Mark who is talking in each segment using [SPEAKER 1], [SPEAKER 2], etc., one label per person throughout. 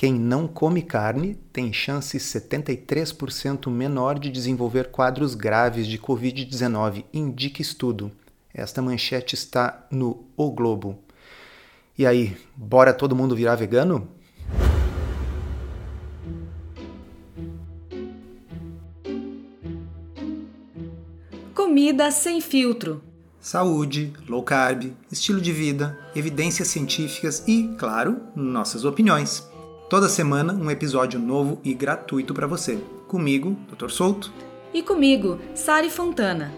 [SPEAKER 1] Quem não come carne tem chance 73% menor de desenvolver quadros graves de Covid-19, indica estudo. Esta manchete está no O Globo. E aí, bora todo mundo virar vegano?
[SPEAKER 2] Comida sem filtro.
[SPEAKER 1] Saúde, low carb, estilo de vida, evidências científicas e, claro, nossas opiniões. Toda semana um episódio novo e gratuito para você. Comigo, Dr. Souto.
[SPEAKER 2] E comigo, Sari Fontana.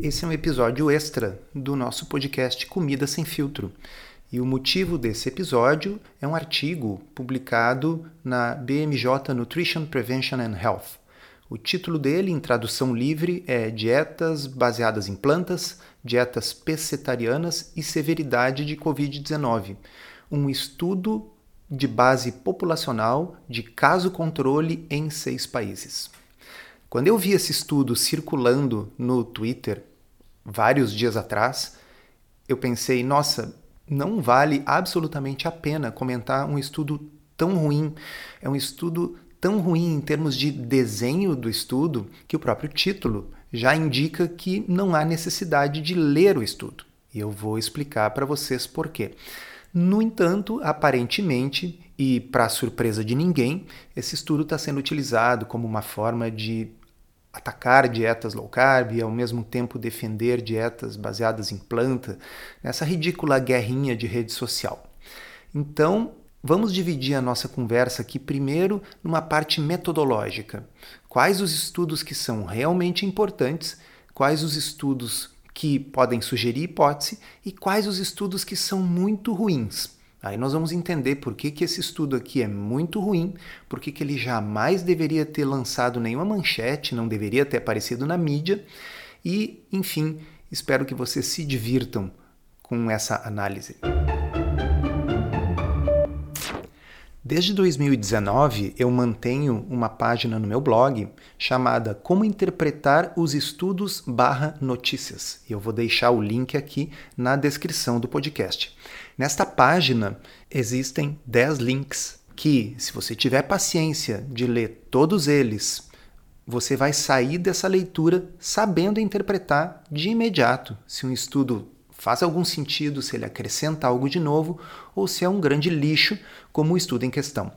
[SPEAKER 1] Esse é um episódio extra do nosso podcast Comida Sem Filtro. E o motivo desse episódio é um artigo publicado na BMJ Nutrition Prevention and Health. O título dele, em tradução livre, é Dietas baseadas em plantas, dietas pescetarianas e severidade de Covid-19. Um estudo de base populacional de caso controle em seis países. Quando eu vi esse estudo circulando no Twitter vários dias atrás, eu pensei, nossa, não vale absolutamente a pena comentar um estudo tão ruim. É um estudo tão ruim em termos de desenho do estudo que o próprio título já indica que não há necessidade de ler o estudo. E eu vou explicar para vocês por quê. No entanto, aparentemente, e para surpresa de ninguém, esse estudo está sendo utilizado como uma forma de atacar dietas low carb e ao mesmo tempo defender dietas baseadas em planta, nessa ridícula guerrinha de rede social. Então, Vamos dividir a nossa conversa aqui primeiro numa parte metodológica. Quais os estudos que são realmente importantes, quais os estudos que podem sugerir hipótese e quais os estudos que são muito ruins. Aí nós vamos entender por que, que esse estudo aqui é muito ruim, por que, que ele jamais deveria ter lançado nenhuma manchete, não deveria ter aparecido na mídia e, enfim, espero que vocês se divirtam com essa análise. Desde 2019, eu mantenho uma página no meu blog chamada Como Interpretar os Estudos barra Notícias. E eu vou deixar o link aqui na descrição do podcast. Nesta página existem 10 links que, se você tiver paciência de ler todos eles, você vai sair dessa leitura sabendo interpretar de imediato se um estudo faz algum sentido, se ele acrescenta algo de novo ou se é um grande lixo, como o estudo em questão.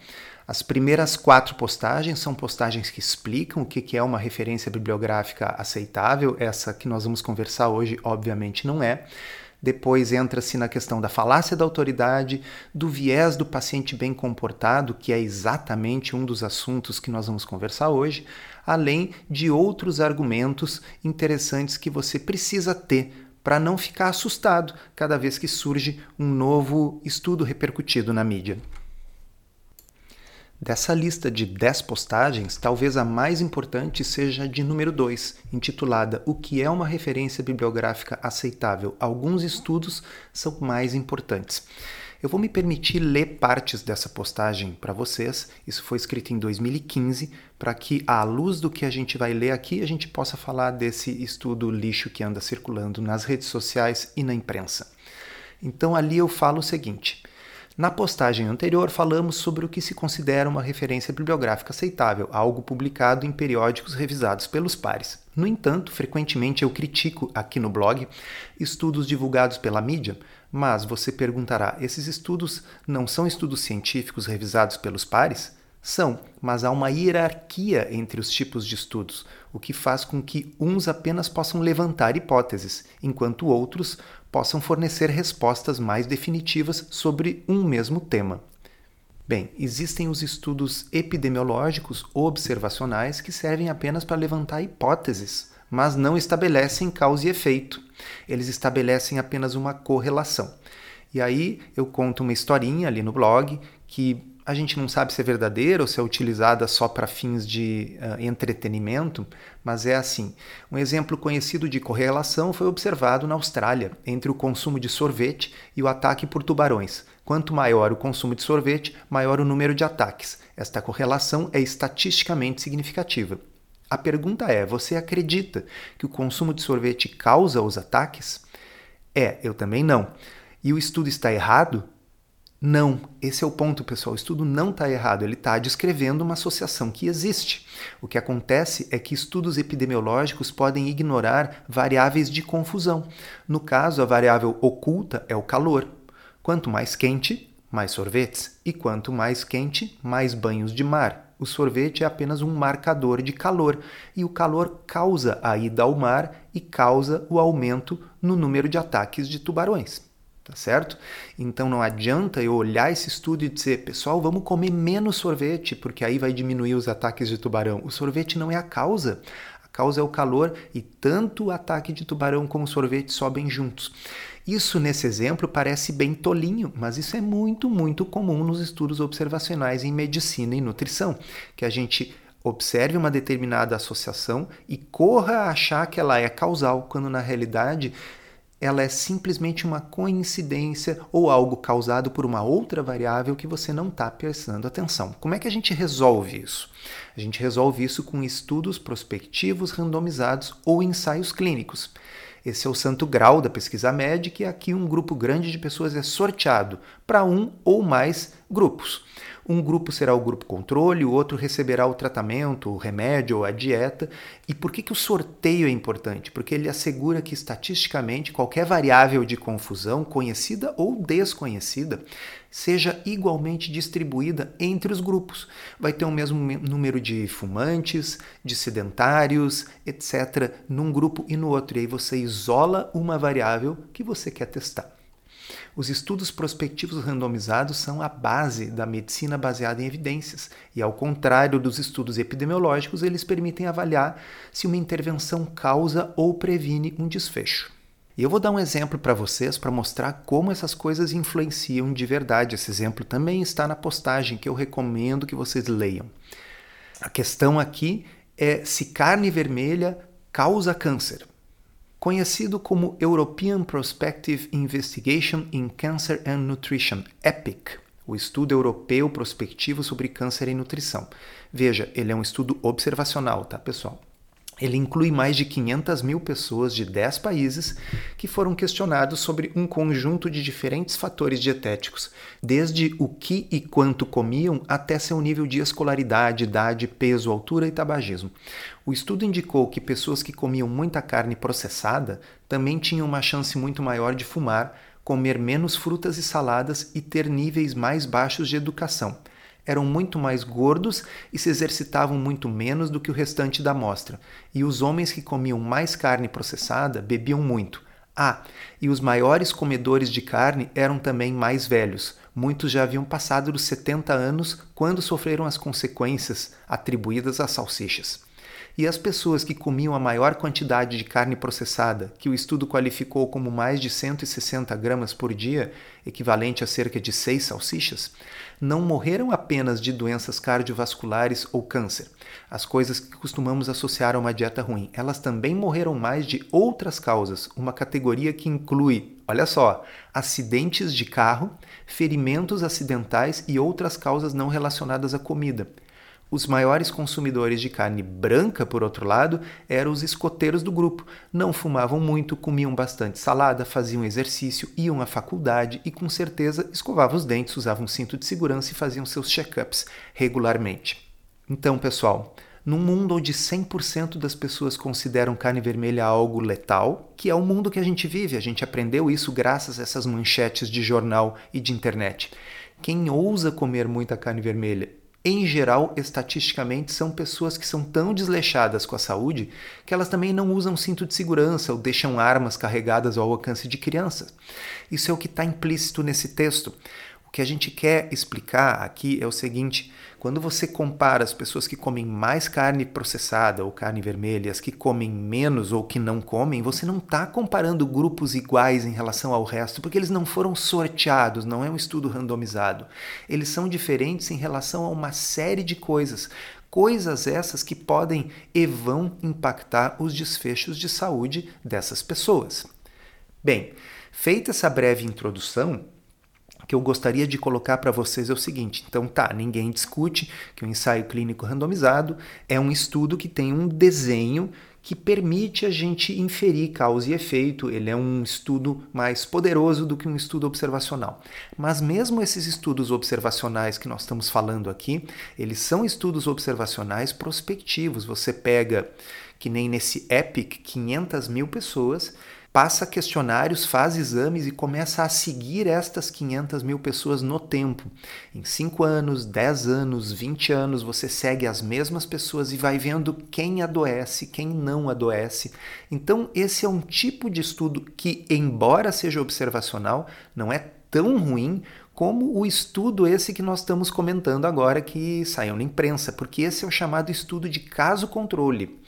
[SPEAKER 1] As primeiras quatro postagens são postagens que explicam o que é uma referência bibliográfica aceitável, essa que nós vamos conversar hoje, obviamente, não é. Depois entra-se na questão da falácia da autoridade, do viés do paciente bem comportado, que é exatamente um dos assuntos que nós vamos conversar hoje, além de outros argumentos interessantes que você precisa ter para não ficar assustado cada vez que surge um novo estudo repercutido na mídia. Dessa lista de 10 postagens, talvez a mais importante seja a de número 2, intitulada O que é uma referência bibliográfica aceitável? Alguns estudos são mais importantes. Eu vou me permitir ler partes dessa postagem para vocês. Isso foi escrito em 2015, para que, à luz do que a gente vai ler aqui, a gente possa falar desse estudo lixo que anda circulando nas redes sociais e na imprensa. Então, ali eu falo o seguinte. Na postagem anterior, falamos sobre o que se considera uma referência bibliográfica aceitável, algo publicado em periódicos revisados pelos pares. No entanto, frequentemente eu critico aqui no blog estudos divulgados pela mídia, mas você perguntará: esses estudos não são estudos científicos revisados pelos pares? São, mas há uma hierarquia entre os tipos de estudos, o que faz com que uns apenas possam levantar hipóteses, enquanto outros possam fornecer respostas mais definitivas sobre um mesmo tema. Bem, existem os estudos epidemiológicos observacionais que servem apenas para levantar hipóteses, mas não estabelecem causa e efeito. Eles estabelecem apenas uma correlação. E aí eu conto uma historinha ali no blog que a gente não sabe se é verdadeira ou se é utilizada só para fins de uh, entretenimento, mas é assim. Um exemplo conhecido de correlação foi observado na Austrália entre o consumo de sorvete e o ataque por tubarões. Quanto maior o consumo de sorvete, maior o número de ataques. Esta correlação é estatisticamente significativa. A pergunta é: você acredita que o consumo de sorvete causa os ataques? É, eu também não. E o estudo está errado? Não, esse é o ponto, pessoal. O estudo não está errado, ele está descrevendo uma associação que existe. O que acontece é que estudos epidemiológicos podem ignorar variáveis de confusão. No caso, a variável oculta é o calor. Quanto mais quente, mais sorvetes. E quanto mais quente, mais banhos de mar. O sorvete é apenas um marcador de calor, e o calor causa a ida ao mar e causa o aumento no número de ataques de tubarões tá certo? Então não adianta eu olhar esse estudo e dizer, pessoal, vamos comer menos sorvete, porque aí vai diminuir os ataques de tubarão. O sorvete não é a causa. A causa é o calor e tanto o ataque de tubarão como o sorvete sobem juntos. Isso nesse exemplo parece bem tolinho, mas isso é muito, muito comum nos estudos observacionais em medicina e nutrição, que a gente observe uma determinada associação e corra a achar que ela é causal, quando na realidade ela é simplesmente uma coincidência ou algo causado por uma outra variável que você não está prestando atenção. Como é que a gente resolve isso? A gente resolve isso com estudos prospectivos randomizados ou ensaios clínicos. Esse é o santo grau da pesquisa médica e aqui um grupo grande de pessoas é sorteado para um ou mais grupos. Um grupo será o grupo controle, o outro receberá o tratamento, o remédio ou a dieta. E por que, que o sorteio é importante? Porque ele assegura que estatisticamente qualquer variável de confusão, conhecida ou desconhecida, seja igualmente distribuída entre os grupos. Vai ter o mesmo número de fumantes, de sedentários, etc., num grupo e no outro. E aí você isola uma variável que você quer testar. Os estudos prospectivos randomizados são a base da medicina baseada em evidências, e ao contrário dos estudos epidemiológicos, eles permitem avaliar se uma intervenção causa ou previne um desfecho. E eu vou dar um exemplo para vocês para mostrar como essas coisas influenciam de verdade. Esse exemplo também está na postagem que eu recomendo que vocês leiam. A questão aqui é se carne vermelha causa câncer conhecido como European Prospective Investigation in Cancer and Nutrition, EPIC, o estudo europeu prospectivo sobre câncer e nutrição. Veja, ele é um estudo observacional, tá, pessoal? Ele inclui mais de 500 mil pessoas de 10 países que foram questionados sobre um conjunto de diferentes fatores dietéticos, desde o que e quanto comiam até seu nível de escolaridade, idade, peso, altura e tabagismo. O estudo indicou que pessoas que comiam muita carne processada também tinham uma chance muito maior de fumar, comer menos frutas e saladas e ter níveis mais baixos de educação eram muito mais gordos e se exercitavam muito menos do que o restante da amostra, e os homens que comiam mais carne processada bebiam muito. Ah, e os maiores comedores de carne eram também mais velhos. Muitos já haviam passado dos 70 anos quando sofreram as consequências atribuídas às salsichas. E as pessoas que comiam a maior quantidade de carne processada, que o estudo qualificou como mais de 160 gramas por dia, equivalente a cerca de seis salsichas, não morreram apenas de doenças cardiovasculares ou câncer, as coisas que costumamos associar a uma dieta ruim. Elas também morreram mais de outras causas, uma categoria que inclui, olha só, acidentes de carro, ferimentos acidentais e outras causas não relacionadas à comida. Os maiores consumidores de carne branca, por outro lado, eram os escoteiros do grupo. Não fumavam muito, comiam bastante salada, faziam exercício, iam à faculdade e, com certeza, escovavam os dentes, usavam cinto de segurança e faziam seus check-ups regularmente. Então, pessoal, num mundo onde 100% das pessoas consideram carne vermelha algo letal, que é o mundo que a gente vive, a gente aprendeu isso graças a essas manchetes de jornal e de internet. Quem ousa comer muita carne vermelha em geral, estatisticamente, são pessoas que são tão desleixadas com a saúde que elas também não usam cinto de segurança ou deixam armas carregadas ao alcance de crianças. Isso é o que está implícito nesse texto que a gente quer explicar aqui é o seguinte: quando você compara as pessoas que comem mais carne processada ou carne vermelha, as que comem menos ou que não comem, você não está comparando grupos iguais em relação ao resto, porque eles não foram sorteados, não é um estudo randomizado. Eles são diferentes em relação a uma série de coisas. Coisas essas que podem e vão impactar os desfechos de saúde dessas pessoas. Bem, feita essa breve introdução, que eu gostaria de colocar para vocês é o seguinte: então, tá, ninguém discute que o ensaio clínico randomizado é um estudo que tem um desenho que permite a gente inferir causa e efeito. Ele é um estudo mais poderoso do que um estudo observacional. Mas mesmo esses estudos observacionais que nós estamos falando aqui, eles são estudos observacionais prospectivos. Você pega, que nem nesse EPIC, 500 mil pessoas passa questionários, faz exames e começa a seguir estas 500 mil pessoas no tempo. Em 5 anos, 10 anos, 20 anos, você segue as mesmas pessoas e vai vendo quem adoece, quem não adoece. Então, esse é um tipo de estudo que, embora seja observacional, não é tão ruim como o estudo esse que nós estamos comentando agora que saiu na imprensa, porque esse é o chamado estudo de caso controle.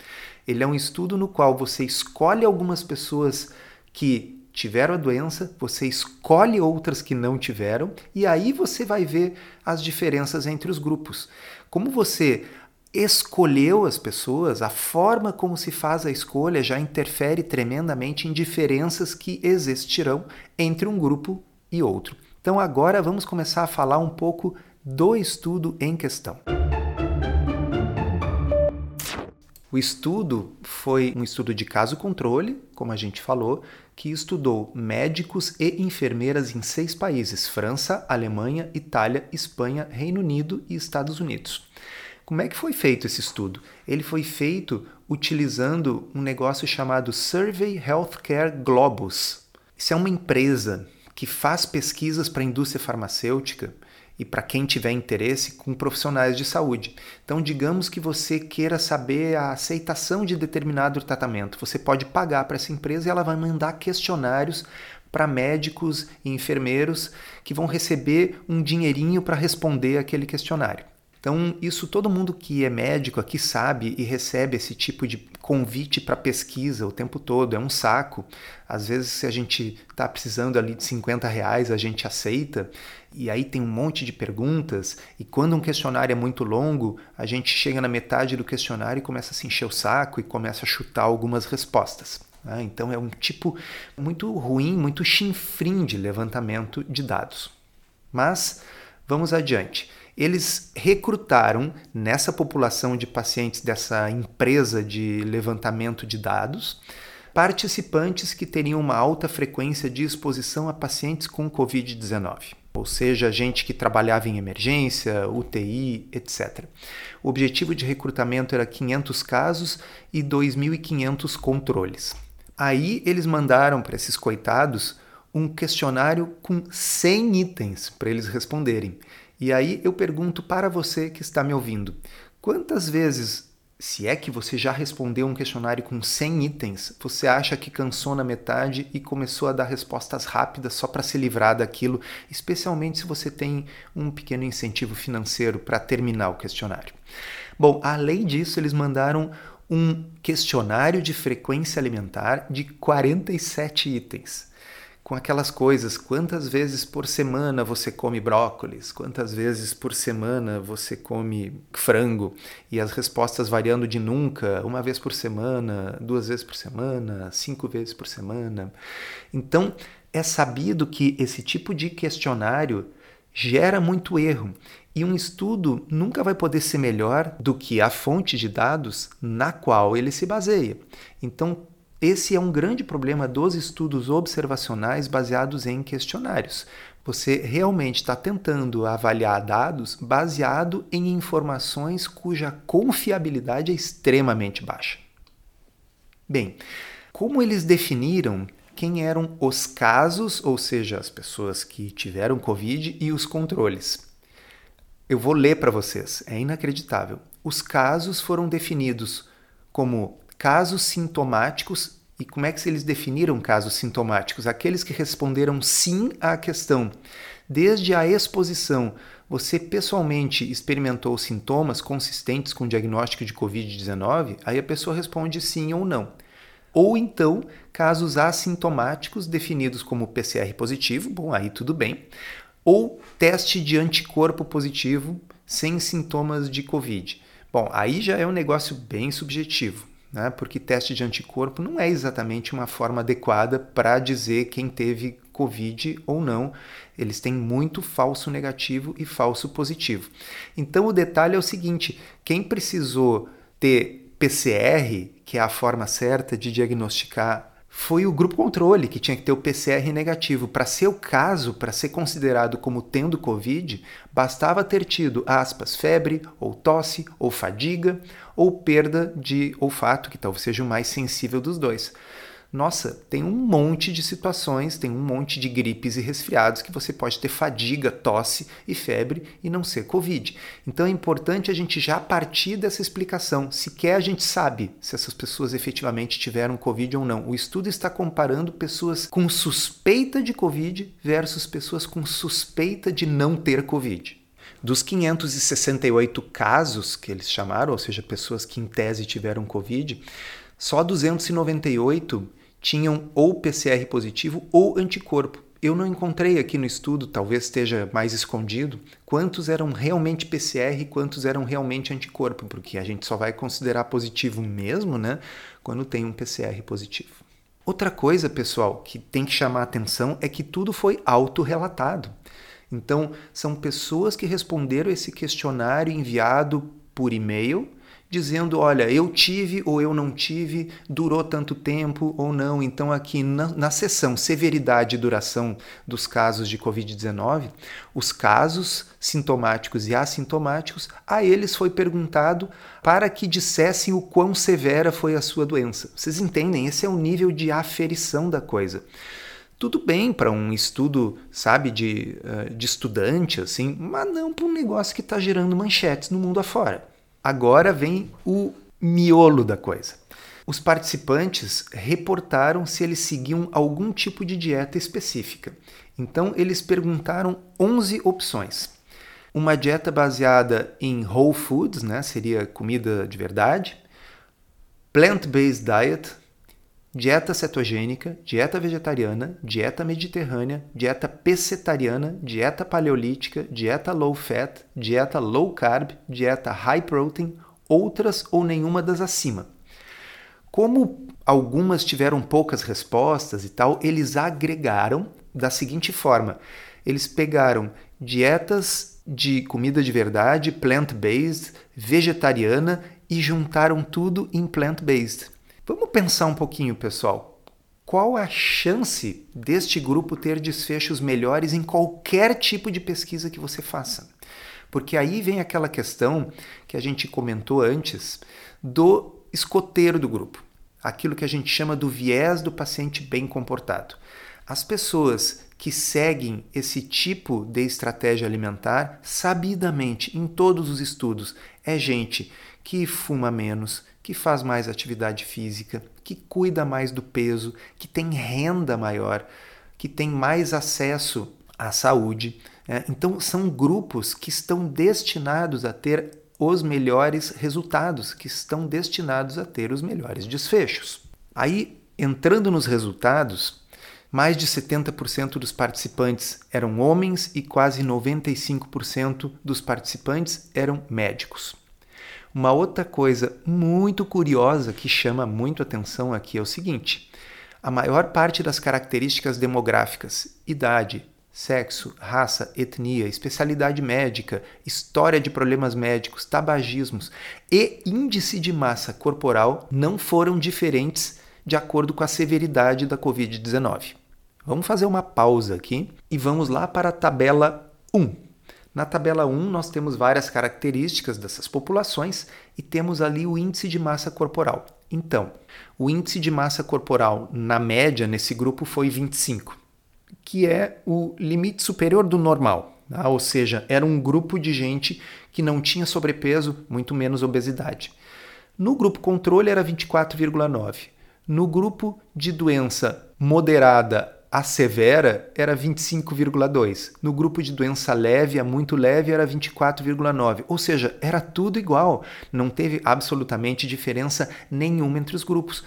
[SPEAKER 1] Ele é um estudo no qual você escolhe algumas pessoas que tiveram a doença, você escolhe outras que não tiveram, e aí você vai ver as diferenças entre os grupos. Como você escolheu as pessoas, a forma como se faz a escolha já interfere tremendamente em diferenças que existirão entre um grupo e outro. Então agora vamos começar a falar um pouco do estudo em questão. O estudo foi um estudo de caso controle, como a gente falou, que estudou médicos e enfermeiras em seis países: França, Alemanha, Itália, Espanha, Reino Unido e Estados Unidos. Como é que foi feito esse estudo? Ele foi feito utilizando um negócio chamado Survey Healthcare Globus. Isso é uma empresa que faz pesquisas para a indústria farmacêutica e para quem tiver interesse com profissionais de saúde. Então, digamos que você queira saber a aceitação de determinado tratamento, você pode pagar para essa empresa e ela vai mandar questionários para médicos e enfermeiros que vão receber um dinheirinho para responder aquele questionário. Então, isso todo mundo que é médico aqui sabe e recebe esse tipo de convite para pesquisa o tempo todo. É um saco. Às vezes, se a gente está precisando ali de 50 reais, a gente aceita. E aí tem um monte de perguntas. E quando um questionário é muito longo, a gente chega na metade do questionário e começa a se encher o saco e começa a chutar algumas respostas. Né? Então, é um tipo muito ruim, muito chinfrim de levantamento de dados. Mas vamos adiante eles recrutaram nessa população de pacientes dessa empresa de levantamento de dados participantes que teriam uma alta frequência de exposição a pacientes com Covid-19, ou seja, gente que trabalhava em emergência, UTI, etc. O objetivo de recrutamento era 500 casos e 2.500 controles. Aí eles mandaram para esses coitados um questionário com 100 itens para eles responderem. E aí eu pergunto para você que está me ouvindo: quantas vezes, se é que você já respondeu um questionário com 100 itens, você acha que cansou na metade e começou a dar respostas rápidas só para se livrar daquilo, especialmente se você tem um pequeno incentivo financeiro para terminar o questionário? Bom, além disso, eles mandaram um questionário de frequência alimentar de 47 itens com aquelas coisas, quantas vezes por semana você come brócolis, quantas vezes por semana você come frango, e as respostas variando de nunca, uma vez por semana, duas vezes por semana, cinco vezes por semana. Então, é sabido que esse tipo de questionário gera muito erro. E um estudo nunca vai poder ser melhor do que a fonte de dados na qual ele se baseia. Então, esse é um grande problema dos estudos observacionais baseados em questionários. Você realmente está tentando avaliar dados baseado em informações cuja confiabilidade é extremamente baixa. Bem, como eles definiram quem eram os casos, ou seja, as pessoas que tiveram Covid e os controles? Eu vou ler para vocês, é inacreditável. Os casos foram definidos como casos sintomáticos. E como é que eles definiram casos sintomáticos? Aqueles que responderam sim à questão. Desde a exposição, você pessoalmente experimentou sintomas consistentes com o diagnóstico de Covid-19? Aí a pessoa responde sim ou não. Ou então, casos assintomáticos definidos como PCR positivo, bom, aí tudo bem. Ou teste de anticorpo positivo sem sintomas de Covid. Bom, aí já é um negócio bem subjetivo né? porque teste de anticorpo não é exatamente uma forma adequada para dizer quem teve Covid ou não. Eles têm muito falso negativo e falso positivo. Então o detalhe é o seguinte: quem precisou ter PCR, que é a forma certa de diagnosticar foi o grupo controle que tinha que ter o PCR negativo. Para ser o caso, para ser considerado como tendo Covid, bastava ter tido, aspas, febre, ou tosse, ou fadiga, ou perda de olfato, que talvez seja o mais sensível dos dois. Nossa, tem um monte de situações, tem um monte de gripes e resfriados que você pode ter fadiga, tosse e febre e não ser Covid. Então é importante a gente já partir dessa explicação. Sequer a gente sabe se essas pessoas efetivamente tiveram Covid ou não. O estudo está comparando pessoas com suspeita de Covid versus pessoas com suspeita de não ter Covid. Dos 568 casos que eles chamaram, ou seja, pessoas que em tese tiveram Covid, só 298 tinham ou PCR positivo ou anticorpo. Eu não encontrei aqui no estudo, talvez esteja mais escondido, quantos eram realmente PCR e quantos eram realmente anticorpo, porque a gente só vai considerar positivo mesmo, né, quando tem um PCR positivo. Outra coisa, pessoal, que tem que chamar atenção é que tudo foi autorrelatado. Então, são pessoas que responderam esse questionário enviado por e-mail dizendo: olha, eu tive ou eu não tive, durou tanto tempo ou não. Então, aqui na, na severidade e duração dos casos de Covid-19, os casos sintomáticos e assintomáticos, a eles foi perguntado para que dissessem o quão severa foi a sua doença. Vocês entendem? Esse é o nível de aferição da coisa tudo bem para um estudo, sabe, de, eh, de estudante, assim, mas não para um negócio que está gerando manchetes no mundo afora. Agora vem o miolo da coisa. Os participantes reportaram se eles seguiam algum tipo de dieta específica. Então, eles perguntaram 11 opções. Uma dieta baseada em whole foods, né, seria comida de verdade, plant-based diet, dieta cetogênica, dieta vegetariana, dieta mediterrânea, dieta pescetariana, dieta paleolítica, dieta low fat, dieta low carb, dieta high protein, outras ou nenhuma das acima. Como algumas tiveram poucas respostas e tal, eles agregaram da seguinte forma: eles pegaram dietas de comida de verdade, plant-based, vegetariana e juntaram tudo em plant-based. Vamos pensar um pouquinho, pessoal. Qual a chance deste grupo ter desfechos melhores em qualquer tipo de pesquisa que você faça? Porque aí vem aquela questão que a gente comentou antes do escoteiro do grupo, aquilo que a gente chama do viés do paciente bem comportado. As pessoas que seguem esse tipo de estratégia alimentar, sabidamente, em todos os estudos, é gente que fuma menos, que faz mais atividade física, que cuida mais do peso, que tem renda maior, que tem mais acesso à saúde. Né? Então, são grupos que estão destinados a ter os melhores resultados, que estão destinados a ter os melhores desfechos. Aí, entrando nos resultados, mais de 70% dos participantes eram homens e quase 95% dos participantes eram médicos. Uma outra coisa muito curiosa que chama muito atenção aqui é o seguinte: a maior parte das características demográficas, idade, sexo, raça, etnia, especialidade médica, história de problemas médicos, tabagismos e índice de massa corporal não foram diferentes de acordo com a severidade da Covid-19. Vamos fazer uma pausa aqui e vamos lá para a tabela 1. Na tabela 1, nós temos várias características dessas populações e temos ali o índice de massa corporal. Então, o índice de massa corporal, na média, nesse grupo foi 25, que é o limite superior do normal. Tá? Ou seja, era um grupo de gente que não tinha sobrepeso, muito menos obesidade. No grupo controle era 24,9. No grupo de doença moderada a severa era 25,2. No grupo de doença leve a muito leve era 24,9. Ou seja, era tudo igual. Não teve absolutamente diferença nenhuma entre os grupos.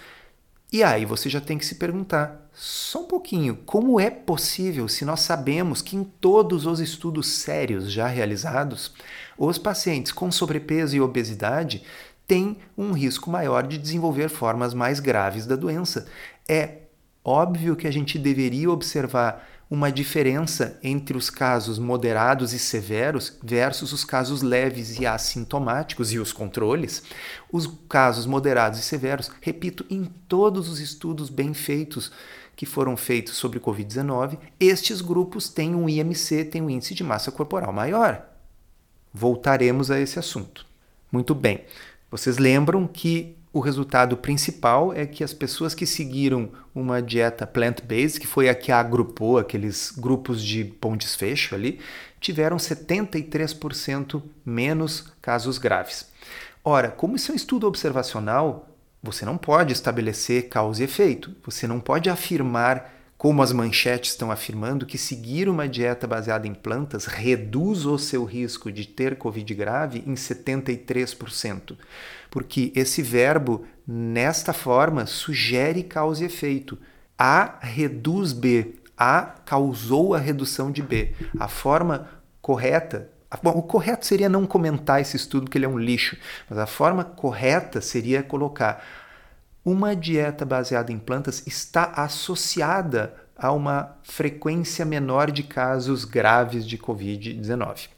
[SPEAKER 1] E aí você já tem que se perguntar, só um pouquinho, como é possível se nós sabemos que em todos os estudos sérios já realizados, os pacientes com sobrepeso e obesidade têm um risco maior de desenvolver formas mais graves da doença? É Óbvio que a gente deveria observar uma diferença entre os casos moderados e severos versus os casos leves e assintomáticos e os controles. Os casos moderados e severos, repito, em todos os estudos bem feitos que foram feitos sobre Covid-19, estes grupos têm um IMC, têm um índice de massa corporal maior. Voltaremos a esse assunto. Muito bem. Vocês lembram que o resultado principal é que as pessoas que seguiram uma dieta plant-based, que foi a que agrupou aqueles grupos de bom desfecho ali, tiveram 73% menos casos graves. Ora, como isso é um estudo observacional, você não pode estabelecer causa e efeito. Você não pode afirmar como as manchetes estão afirmando, que seguir uma dieta baseada em plantas reduz o seu risco de ter Covid grave em 73%. Porque esse verbo, nesta forma, sugere causa e efeito. A reduz B, A causou a redução de B. A forma correta Bom, o correto seria não comentar esse estudo, porque ele é um lixo, mas a forma correta seria colocar uma dieta baseada em plantas está associada a uma frequência menor de casos graves de Covid-19.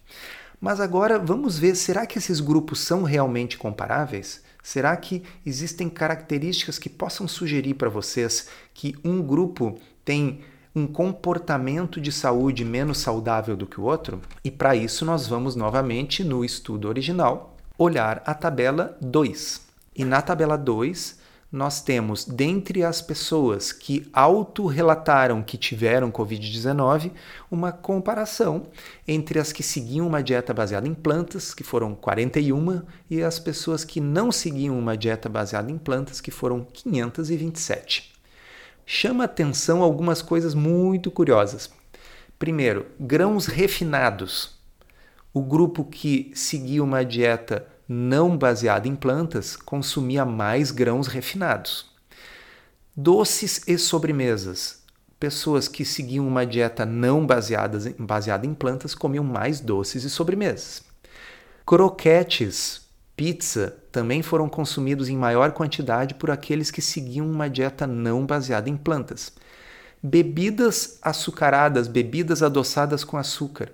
[SPEAKER 1] Mas agora vamos ver: será que esses grupos são realmente comparáveis? Será que existem características que possam sugerir para vocês que um grupo tem um comportamento de saúde menos saudável do que o outro? E para isso nós vamos novamente no estudo original olhar a tabela 2. E na tabela 2 nós temos, dentre as pessoas que autorrelataram que tiveram Covid-19, uma comparação entre as que seguiam uma dieta baseada em plantas, que foram 41, e as pessoas que não seguiam uma dieta baseada em plantas, que foram 527. Chama atenção algumas coisas muito curiosas. Primeiro, grãos refinados. O grupo que seguia uma dieta não baseada em plantas consumia mais grãos refinados. Doces e sobremesas. Pessoas que seguiam uma dieta não baseada, baseada em plantas comiam mais doces e sobremesas. Croquetes, pizza também foram consumidos em maior quantidade por aqueles que seguiam uma dieta não baseada em plantas. Bebidas açucaradas, bebidas adoçadas com açúcar.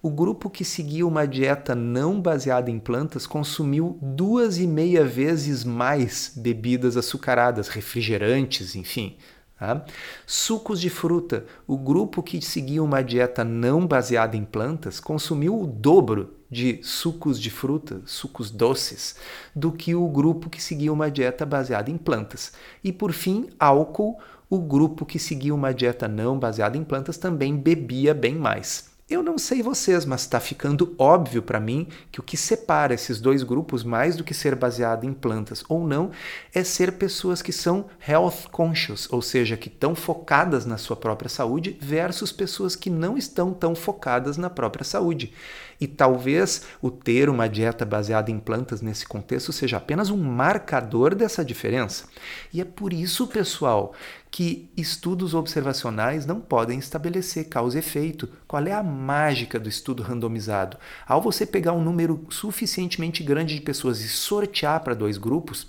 [SPEAKER 1] O grupo que seguia uma dieta não baseada em plantas consumiu duas e meia vezes mais bebidas açucaradas, refrigerantes, enfim. Tá? Sucos de fruta. O grupo que seguia uma dieta não baseada em plantas consumiu o dobro de sucos de fruta, sucos doces, do que o grupo que seguia uma dieta baseada em plantas. E por fim, álcool. O grupo que seguia uma dieta não baseada em plantas também bebia bem mais. Eu não sei vocês, mas está ficando óbvio para mim que o que separa esses dois grupos, mais do que ser baseado em plantas ou não, é ser pessoas que são health conscious, ou seja, que estão focadas na sua própria saúde, versus pessoas que não estão tão focadas na própria saúde. E talvez o ter uma dieta baseada em plantas nesse contexto seja apenas um marcador dessa diferença. E é por isso, pessoal, que estudos observacionais não podem estabelecer causa e efeito. Qual é a mágica do estudo randomizado? Ao você pegar um número suficientemente grande de pessoas e sortear para dois grupos,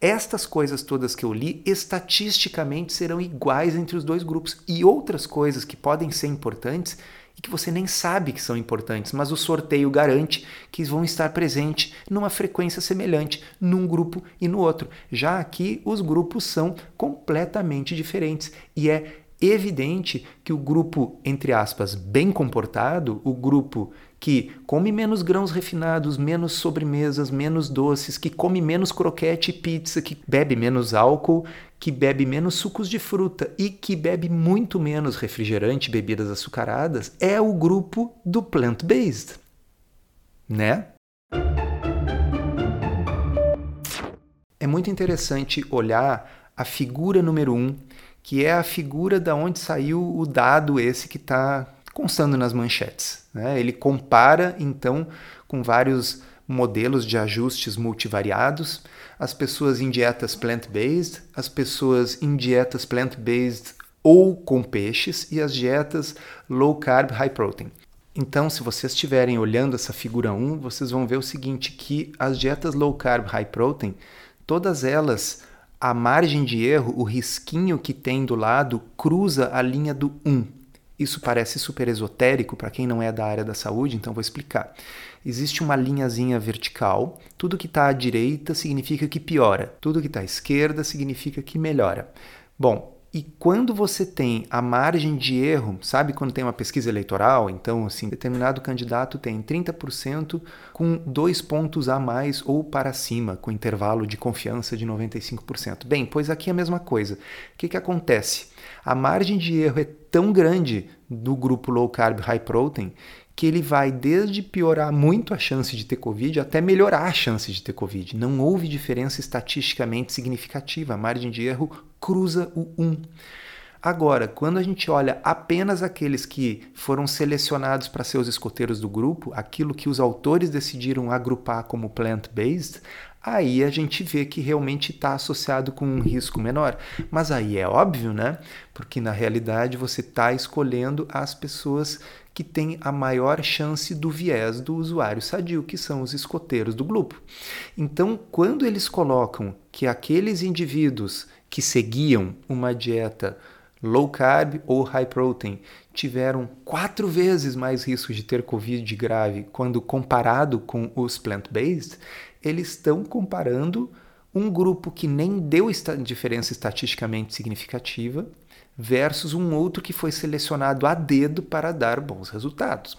[SPEAKER 1] estas coisas todas que eu li estatisticamente serão iguais entre os dois grupos e outras coisas que podem ser importantes e que você nem sabe que são importantes, mas o sorteio garante que vão estar presentes numa frequência semelhante num grupo e no outro. Já aqui, os grupos são completamente diferentes e é evidente que o grupo, entre aspas, bem comportado, o grupo que come menos grãos refinados, menos sobremesas, menos doces, que come menos croquete e pizza, que bebe menos álcool, que bebe menos sucos de fruta e que bebe muito menos refrigerante, bebidas açucaradas, é o grupo do plant-based, né? É muito interessante olhar a figura número um, que é a figura da onde saiu o dado esse que está constando nas manchetes. Né? Ele compara, então, com vários modelos de ajustes multivariados, as pessoas em dietas plant-based, as pessoas em dietas plant-based ou com peixes e as dietas low carb, high protein. Então, se vocês estiverem olhando essa figura 1, vocês vão ver o seguinte que as dietas low carb, high protein, todas elas a margem de erro, o risquinho que tem do lado, cruza a linha do 1. Isso parece super esotérico para quem não é da área da saúde, então vou explicar. Existe uma linhazinha vertical, tudo que está à direita significa que piora, tudo que está à esquerda significa que melhora. Bom, e quando você tem a margem de erro, sabe quando tem uma pesquisa eleitoral, então assim, determinado candidato tem 30% com dois pontos a mais ou para cima, com intervalo de confiança de 95%. Bem, pois aqui é a mesma coisa. O que, que acontece? A margem de erro é tão grande do grupo low carb high protein que ele vai desde piorar muito a chance de ter Covid até melhorar a chance de ter Covid. Não houve diferença estatisticamente significativa. A margem de erro cruza o 1. Agora, quando a gente olha apenas aqueles que foram selecionados para ser os escoteiros do grupo, aquilo que os autores decidiram agrupar como plant-based, aí a gente vê que realmente está associado com um risco menor. Mas aí é óbvio, né? Porque na realidade você está escolhendo as pessoas que têm a maior chance do viés do usuário sadio, que são os escoteiros do grupo. Então, quando eles colocam que aqueles indivíduos que seguiam uma dieta low carb ou high protein tiveram quatro vezes mais risco de ter Covid grave quando comparado com os plant-based, eles estão comparando um grupo que nem deu diferença estatisticamente significativa versus um outro que foi selecionado a dedo para dar bons resultados.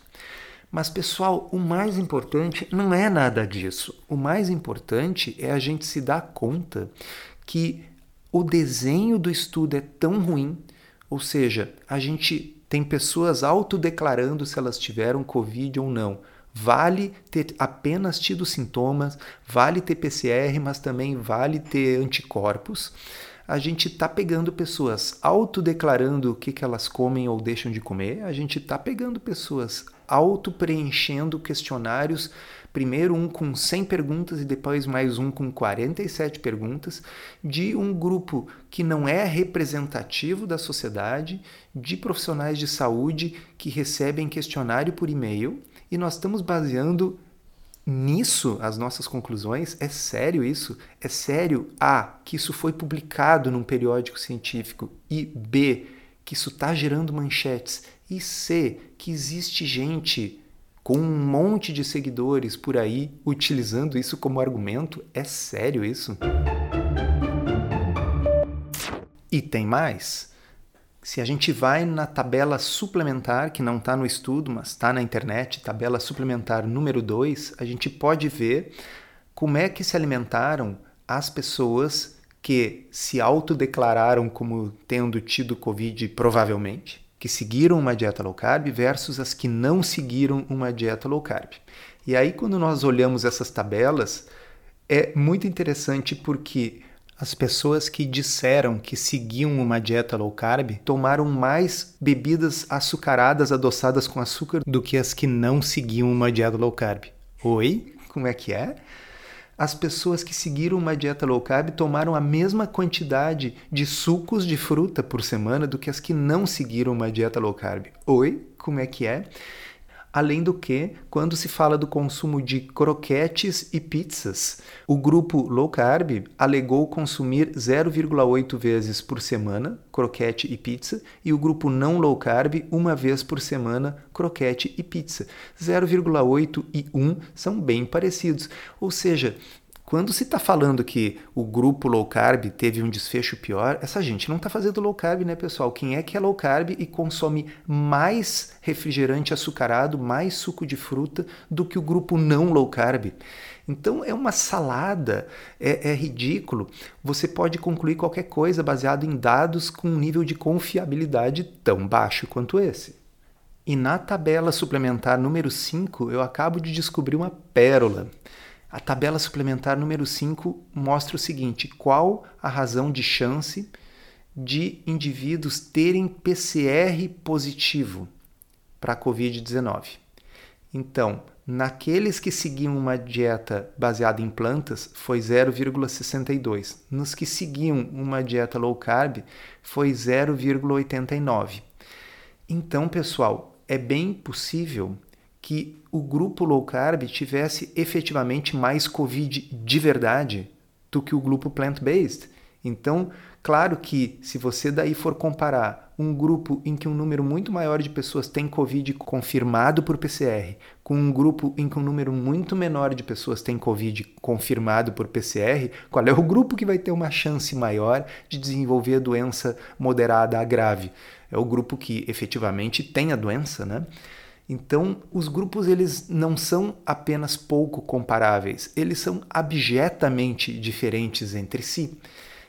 [SPEAKER 1] Mas, pessoal, o mais importante não é nada disso. O mais importante é a gente se dar conta que o desenho do estudo é tão ruim, ou seja, a gente tem pessoas autodeclarando se elas tiveram Covid ou não. Vale ter apenas tido sintomas, vale ter PCR, mas também vale ter anticorpos a gente está pegando pessoas autodeclarando o que, que elas comem ou deixam de comer, a gente está pegando pessoas auto-preenchendo questionários, primeiro um com 100 perguntas e depois mais um com 47 perguntas, de um grupo que não é representativo da sociedade, de profissionais de saúde que recebem questionário por e-mail, e nós estamos baseando nisso as nossas conclusões? É sério isso? É sério A, que isso foi publicado num periódico científico e B, que isso está gerando manchetes e C, que existe gente com um monte de seguidores por aí utilizando isso como argumento? É sério isso? E tem mais. Se a gente vai na tabela suplementar, que não está no estudo, mas está na internet, tabela suplementar número 2, a gente pode ver como é que se alimentaram as pessoas que se autodeclararam como tendo tido Covid provavelmente, que seguiram uma dieta low carb versus as que não seguiram uma dieta low carb. E aí, quando nós olhamos essas tabelas, é muito interessante porque as pessoas que disseram que seguiam uma dieta low carb tomaram mais bebidas açucaradas adoçadas com açúcar do que as que não seguiam uma dieta low carb. Oi? Como é que é? As pessoas que seguiram uma dieta low carb tomaram a mesma quantidade de sucos de fruta por semana do que as que não seguiram uma dieta low carb. Oi? Como é que é? Além do que, quando se fala do consumo de croquetes e pizzas, o grupo low carb alegou consumir 0,8 vezes por semana croquete e pizza e o grupo não low carb uma vez por semana croquete e pizza. 0,8 e 1 são bem parecidos. Ou seja, quando se está falando que o grupo low carb teve um desfecho pior, essa gente não está fazendo low carb, né, pessoal? Quem é que é low carb e consome mais refrigerante açucarado, mais suco de fruta do que o grupo não low carb? Então é uma salada, é, é ridículo. Você pode concluir qualquer coisa baseado em dados com um nível de confiabilidade tão baixo quanto esse. E na tabela suplementar número 5, eu acabo de descobrir uma pérola. A tabela suplementar número 5 mostra o seguinte: qual a razão de chance de indivíduos terem PCR positivo para a Covid-19? Então, naqueles que seguiam uma dieta baseada em plantas, foi 0,62. Nos que seguiam uma dieta low carb, foi 0,89. Então, pessoal, é bem possível que o grupo low carb tivesse efetivamente mais Covid de verdade do que o grupo plant-based. Então, claro que se você daí for comparar um grupo em que um número muito maior de pessoas tem Covid confirmado por PCR, com um grupo em que um número muito menor de pessoas tem Covid confirmado por PCR, qual é o grupo que vai ter uma chance maior de desenvolver a doença moderada a grave? É o grupo que efetivamente tem a doença, né? Então, os grupos eles não são apenas pouco comparáveis, eles são abjetamente diferentes entre si.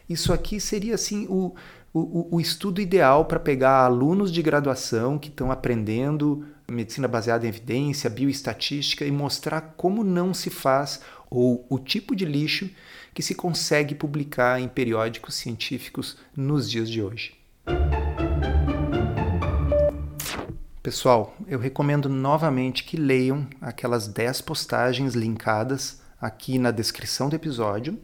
[SPEAKER 1] Isso aqui seria assim o, o, o estudo ideal para pegar alunos de graduação que estão aprendendo medicina baseada em evidência, bioestatística e mostrar como não se faz ou o tipo de lixo que se consegue publicar em periódicos científicos nos dias de hoje. Pessoal, eu recomendo novamente que leiam aquelas 10 postagens linkadas aqui na descrição do episódio,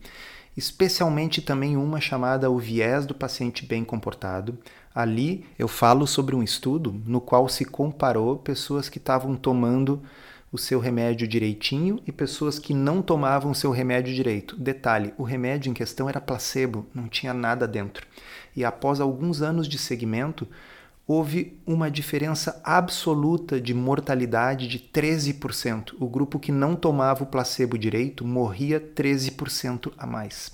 [SPEAKER 1] especialmente também uma chamada O Viés do Paciente Bem Comportado. Ali eu falo sobre um estudo no qual se comparou pessoas que estavam tomando o seu remédio direitinho e pessoas que não tomavam o seu remédio direito. Detalhe: o remédio em questão era placebo, não tinha nada dentro. E após alguns anos de segmento, houve uma diferença absoluta de mortalidade de 13%. O grupo que não tomava o placebo direito morria 13% a mais.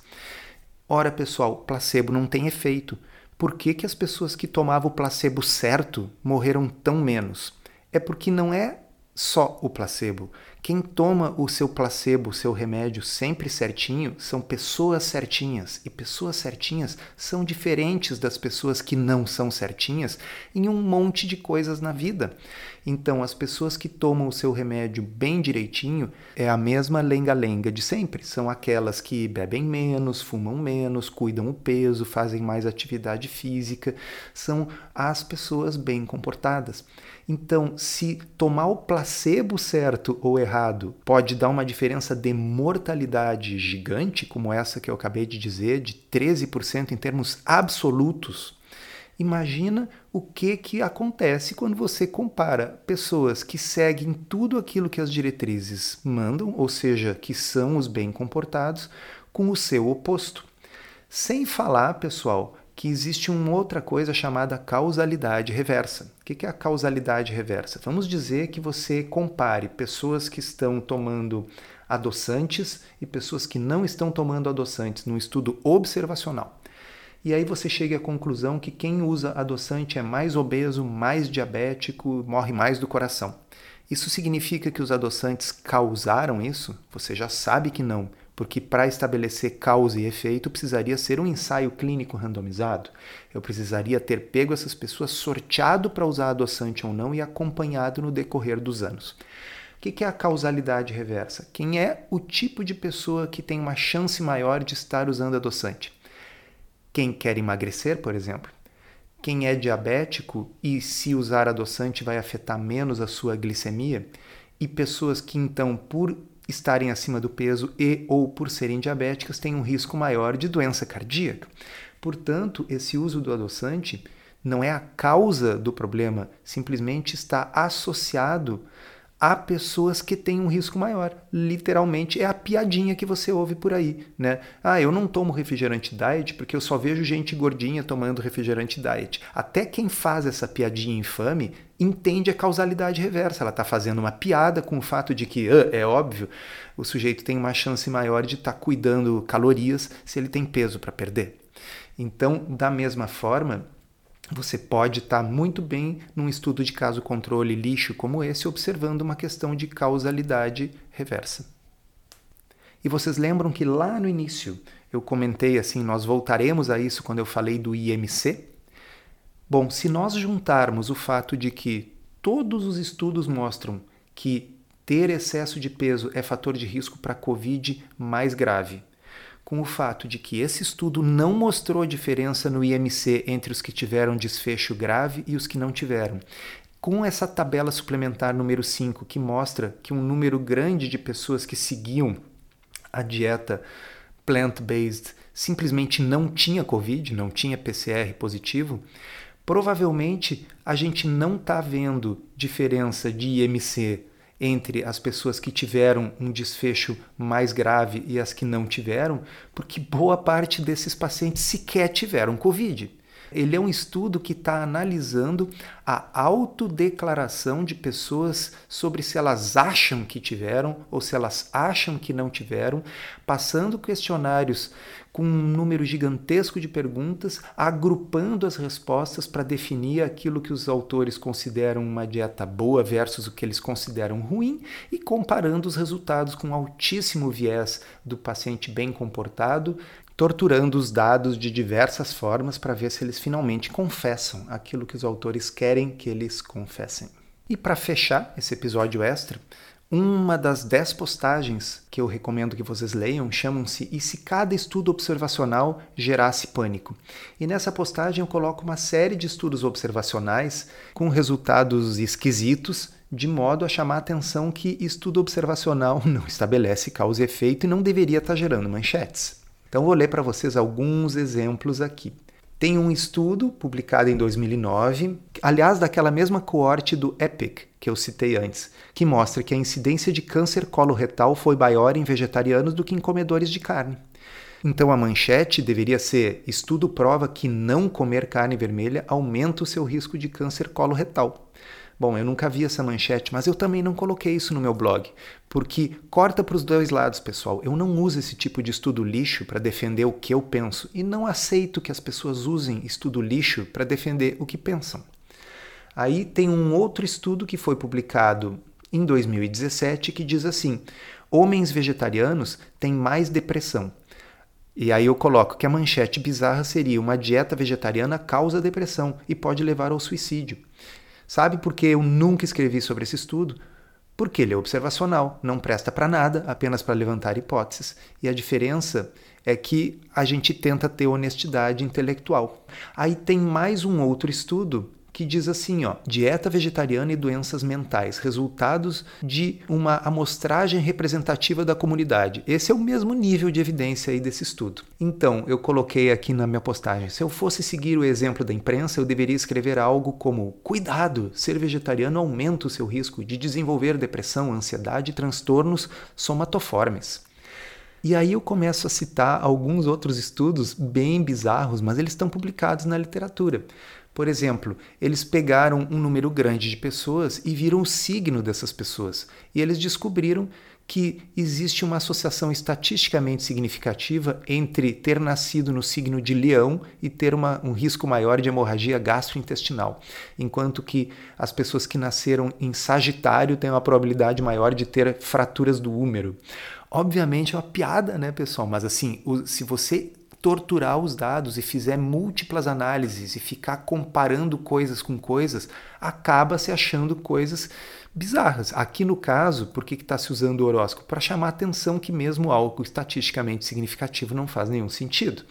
[SPEAKER 1] Ora, pessoal, placebo não tem efeito. Por que, que as pessoas que tomavam o placebo certo morreram tão menos? É porque não é só o placebo. Quem toma o seu placebo, o seu remédio sempre certinho, são pessoas certinhas. E pessoas certinhas são diferentes das pessoas que não são certinhas em um monte de coisas na vida. Então, as pessoas que tomam o seu remédio bem direitinho é a mesma lenga-lenga de sempre. São aquelas que bebem menos, fumam menos, cuidam o peso, fazem mais atividade física. São as pessoas bem comportadas. Então, se tomar o placebo certo ou errado pode dar uma diferença de mortalidade gigante, como essa que eu acabei de dizer, de 13% em termos absolutos, imagina o que, que acontece quando você compara pessoas que seguem tudo aquilo que as diretrizes mandam, ou seja, que são os bem comportados, com o seu oposto. Sem falar, pessoal, que existe uma outra coisa chamada causalidade reversa. O que é a causalidade reversa? Vamos dizer que você compare pessoas que estão tomando adoçantes e pessoas que não estão tomando adoçantes num estudo observacional. E aí você chega à conclusão que quem usa adoçante é mais obeso, mais diabético, morre mais do coração. Isso significa que os adoçantes causaram isso? Você já sabe que não, porque para estabelecer causa e efeito precisaria ser um ensaio clínico randomizado. Eu precisaria ter pego essas pessoas sorteado para usar adoçante ou não e acompanhado no decorrer dos anos. O que é a causalidade reversa? Quem é o tipo de pessoa que tem uma chance maior de estar usando adoçante? Quem quer emagrecer, por exemplo? Quem é diabético e se usar adoçante vai afetar menos a sua glicemia? E pessoas que então, por estarem acima do peso e ou por serem diabéticas têm um risco maior de doença cardíaca. Portanto, esse uso do adoçante não é a causa do problema, simplesmente está associado há pessoas que têm um risco maior. Literalmente é a piadinha que você ouve por aí, né? Ah, eu não tomo refrigerante diet porque eu só vejo gente gordinha tomando refrigerante diet. Até quem faz essa piadinha infame entende a causalidade reversa. Ela está fazendo uma piada com o fato de que, ah, é óbvio, o sujeito tem uma chance maior de estar tá cuidando calorias se ele tem peso para perder. Então, da mesma forma, você pode estar muito bem num estudo de caso controle lixo como esse, observando uma questão de causalidade reversa. E vocês lembram que lá no início eu comentei assim, nós voltaremos a isso quando eu falei do IMC? Bom, se nós juntarmos o fato de que todos os estudos mostram que ter excesso de peso é fator de risco para COVID mais grave, com o fato de que esse estudo não mostrou diferença no IMC entre os que tiveram desfecho grave e os que não tiveram. Com essa tabela suplementar número 5, que mostra que um número grande de pessoas que seguiam a dieta plant-based simplesmente não tinha Covid, não tinha PCR positivo, provavelmente a gente não está vendo diferença de IMC entre as pessoas que tiveram um desfecho mais grave e as que não tiveram, porque boa parte desses pacientes sequer tiveram Covid. Ele é um estudo que está analisando a autodeclaração de pessoas sobre se elas acham que tiveram ou se elas acham que não tiveram, passando questionários com um número gigantesco de perguntas, agrupando as respostas para definir aquilo que os autores consideram uma dieta boa versus o que eles consideram ruim e comparando os resultados com altíssimo viés do paciente bem comportado torturando os dados de diversas formas para ver se eles finalmente confessam aquilo que os autores querem que eles confessem. E para fechar esse episódio extra, uma das dez postagens que eu recomendo que vocês leiam chamam-se E se cada estudo observacional gerasse pânico? E nessa postagem eu coloco uma série de estudos observacionais com resultados esquisitos, de modo a chamar a atenção que estudo observacional não estabelece causa e efeito e não deveria estar gerando manchetes. Então vou ler para vocês alguns exemplos aqui. Tem um estudo publicado em 2009, aliás, daquela mesma coorte do EPIC que eu citei antes, que mostra que a incidência de câncer coloretal foi maior em vegetarianos do que em comedores de carne. Então a manchete deveria ser: estudo prova que não comer carne vermelha aumenta o seu risco de câncer coloretal. Bom, eu nunca vi essa manchete, mas eu também não coloquei isso no meu blog, porque corta para os dois lados, pessoal. Eu não uso esse tipo de estudo lixo para defender o que eu penso e não aceito que as pessoas usem estudo lixo para defender o que pensam. Aí tem um outro estudo que foi publicado em 2017 que diz assim: homens vegetarianos têm mais depressão. E aí eu coloco que a manchete bizarra seria: uma dieta vegetariana causa depressão e pode levar ao suicídio. Sabe por que eu nunca escrevi sobre esse estudo? Porque ele é observacional, não presta para nada, apenas para levantar hipóteses. E a diferença é que a gente tenta ter honestidade intelectual. Aí tem mais um outro estudo que diz assim, ó, dieta vegetariana e doenças mentais, resultados de uma amostragem representativa da comunidade. Esse é o mesmo nível de evidência aí desse estudo. Então, eu coloquei aqui na minha postagem, se eu fosse seguir o exemplo da imprensa, eu deveria escrever algo como: cuidado, ser vegetariano aumenta o seu risco de desenvolver depressão, ansiedade e transtornos somatoformes. E aí eu começo a citar alguns outros estudos bem bizarros, mas eles estão publicados na literatura. Por exemplo, eles pegaram um número grande de pessoas e viram o signo dessas pessoas. E eles descobriram que existe uma associação estatisticamente significativa entre ter nascido no signo de Leão e ter uma, um risco maior de hemorragia gastrointestinal, enquanto que as pessoas que nasceram em Sagitário têm uma probabilidade maior de ter fraturas do úmero. Obviamente é uma piada, né, pessoal? Mas assim, se você torturar os dados e fizer múltiplas análises e ficar comparando coisas com coisas, acaba se achando coisas bizarras. Aqui no caso, por que está se usando o horóscopo? Para chamar atenção que mesmo algo estatisticamente significativo não faz nenhum sentido.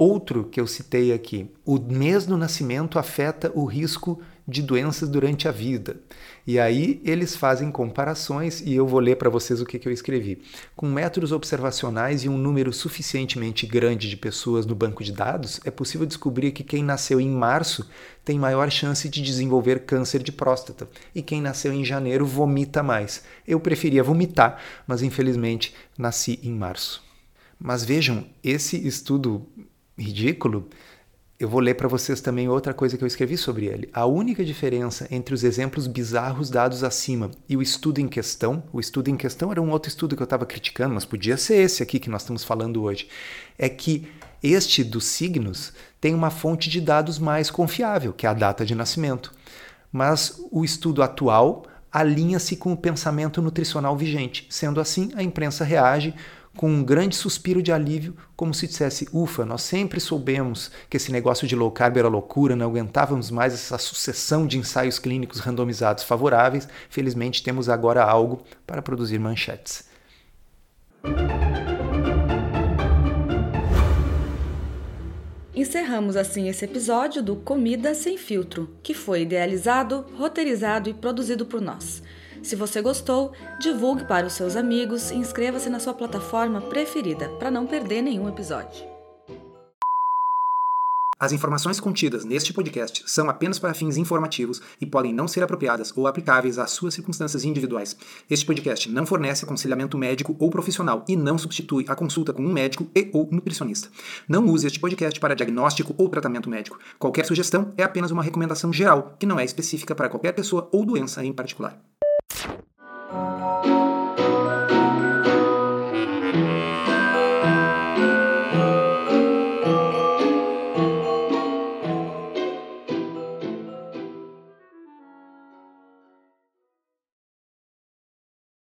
[SPEAKER 1] Outro que eu citei aqui, o mês do nascimento afeta o risco de doenças durante a vida. E aí eles fazem comparações e eu vou ler para vocês o que, que eu escrevi. Com métodos observacionais e um número suficientemente grande de pessoas no banco de dados, é possível descobrir que quem nasceu em março tem maior chance de desenvolver câncer de próstata e quem nasceu em janeiro vomita mais. Eu preferia vomitar, mas infelizmente nasci em março. Mas vejam, esse estudo ridículo eu vou ler para vocês também outra coisa que eu escrevi sobre ele. A única diferença entre os exemplos bizarros dados acima e o estudo em questão, o estudo em questão era um outro estudo que eu estava criticando, mas podia ser esse aqui que nós estamos falando hoje, é que este dos signos tem uma fonte de dados mais confiável, que é a data de nascimento. Mas o estudo atual alinha-se com o pensamento nutricional vigente. Sendo assim, a imprensa reage com um grande suspiro de alívio, como se dissesse: ufa, nós sempre soubemos que esse negócio de low carb era loucura, não aguentávamos mais essa sucessão de ensaios clínicos randomizados favoráveis. Felizmente temos agora algo para produzir manchetes.
[SPEAKER 2] Encerramos assim esse episódio do Comida Sem Filtro, que foi idealizado, roteirizado e produzido por nós. Se você gostou, divulgue para os seus amigos e inscreva-se na sua plataforma preferida para não perder nenhum episódio.
[SPEAKER 1] As informações contidas neste podcast são apenas para fins informativos e podem não ser apropriadas ou aplicáveis às suas circunstâncias individuais. Este podcast não fornece aconselhamento médico ou profissional e não substitui a consulta com um médico e ou nutricionista. Não use este podcast para diagnóstico ou tratamento médico. Qualquer sugestão é apenas uma recomendação geral, que não é específica para qualquer pessoa ou doença em particular. Thank you.